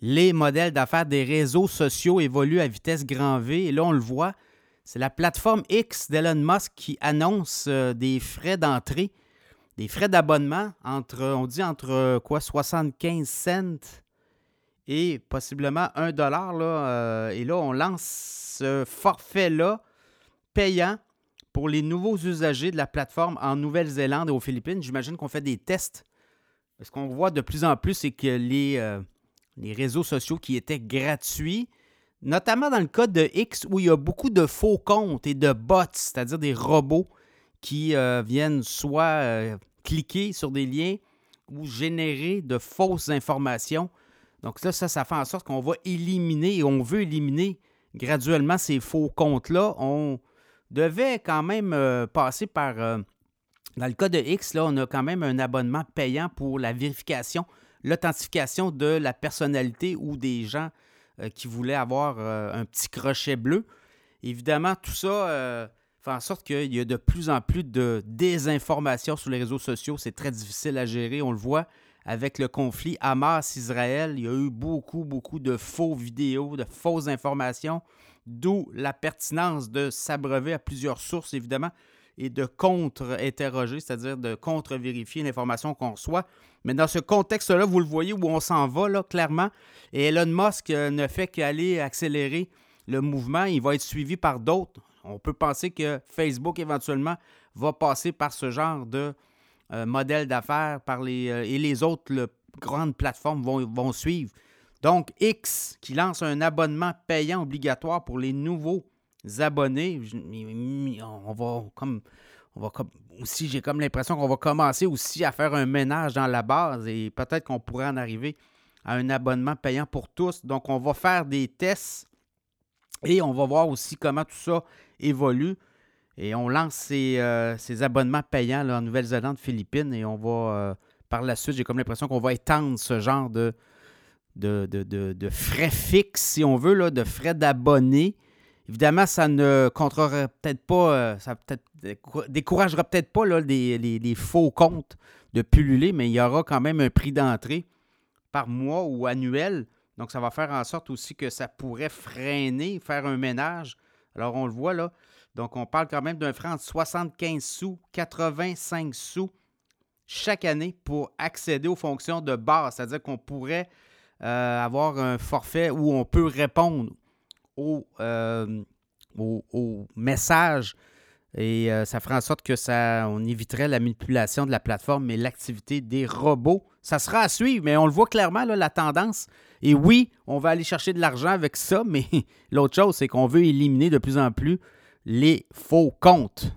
les modèles d'affaires des réseaux sociaux évoluent à vitesse grand V. Et là, on le voit, c'est la plateforme X d'Elon Musk qui annonce euh, des frais d'entrée, des frais d'abonnement entre, on dit entre euh, quoi, 75 cents et possiblement 1 dollar. Euh, et là, on lance ce forfait-là payant pour les nouveaux usagers de la plateforme en Nouvelle-Zélande et aux Philippines. J'imagine qu'on fait des tests. Ce qu'on voit de plus en plus, c'est que les les réseaux sociaux qui étaient gratuits, notamment dans le cas de X où il y a beaucoup de faux comptes et de bots, c'est-à-dire des robots qui euh, viennent soit euh, cliquer sur des liens ou générer de fausses informations. Donc ça, ça, ça fait en sorte qu'on va éliminer et on veut éliminer graduellement ces faux comptes-là. On devait quand même euh, passer par... dans le cas de X, là, on a quand même un abonnement payant pour la vérification l'authentification de la personnalité ou des gens euh, qui voulaient avoir euh, un petit crochet bleu. Évidemment, tout ça euh, fait en sorte qu'il y a de plus en plus de désinformation sur les réseaux sociaux. C'est très difficile à gérer, on le voit. Avec le conflit Hamas-Israël, il y a eu beaucoup, beaucoup de faux vidéos, de fausses informations, d'où la pertinence de s'abreuver à plusieurs sources, évidemment, et de contre-interroger, c'est-à-dire de contre-vérifier l'information qu'on reçoit. Mais dans ce contexte-là, vous le voyez où on s'en va, là, clairement. Et Elon Musk euh, ne fait qu'aller accélérer le mouvement. Il va être suivi par d'autres. On peut penser que Facebook, éventuellement, va passer par ce genre de euh, modèle d'affaires euh, et les autres grandes plateformes vont suivre. Donc, X qui lance un abonnement payant obligatoire pour les nouveaux abonnés. On va comme. On va comme, aussi, j'ai comme l'impression qu'on va commencer aussi à faire un ménage dans la base et peut-être qu'on pourrait en arriver à un abonnement payant pour tous. Donc, on va faire des tests et on va voir aussi comment tout ça évolue. Et on lance ces, euh, abonnements payants en Nouvelle-Zélande, Philippines, et on va, euh, par la suite, j'ai comme l'impression qu'on va étendre ce genre de, de, de, frais fixes, si on veut, là, de frais d'abonnés Évidemment, ça ne contrera peut-être pas, euh, ça peut-être découragera peut-être pas là, les, faux comptes de pulluler, mais il y aura quand même un prix d'entrée par mois ou annuel. Donc, ça va faire en sorte aussi que ça pourrait freiner, faire un ménage. Alors, on le voit là. Donc, on parle quand même d'un franc de 75 sous, 85 sous chaque année pour accéder aux fonctions de base. C'est-à-dire qu'on pourrait euh, avoir un forfait où on peut répondre euh, au, message et euh, ça ferait en sorte que ça, on éviterait la manipulation de la plateforme et l'activité des robots. Ça sera à suivre, mais on le voit clairement, là, la tendance. Et oui, on va aller chercher de l'argent avec ça, mais l'autre chose, c'est qu'on veut éliminer de plus en plus les faux comptes.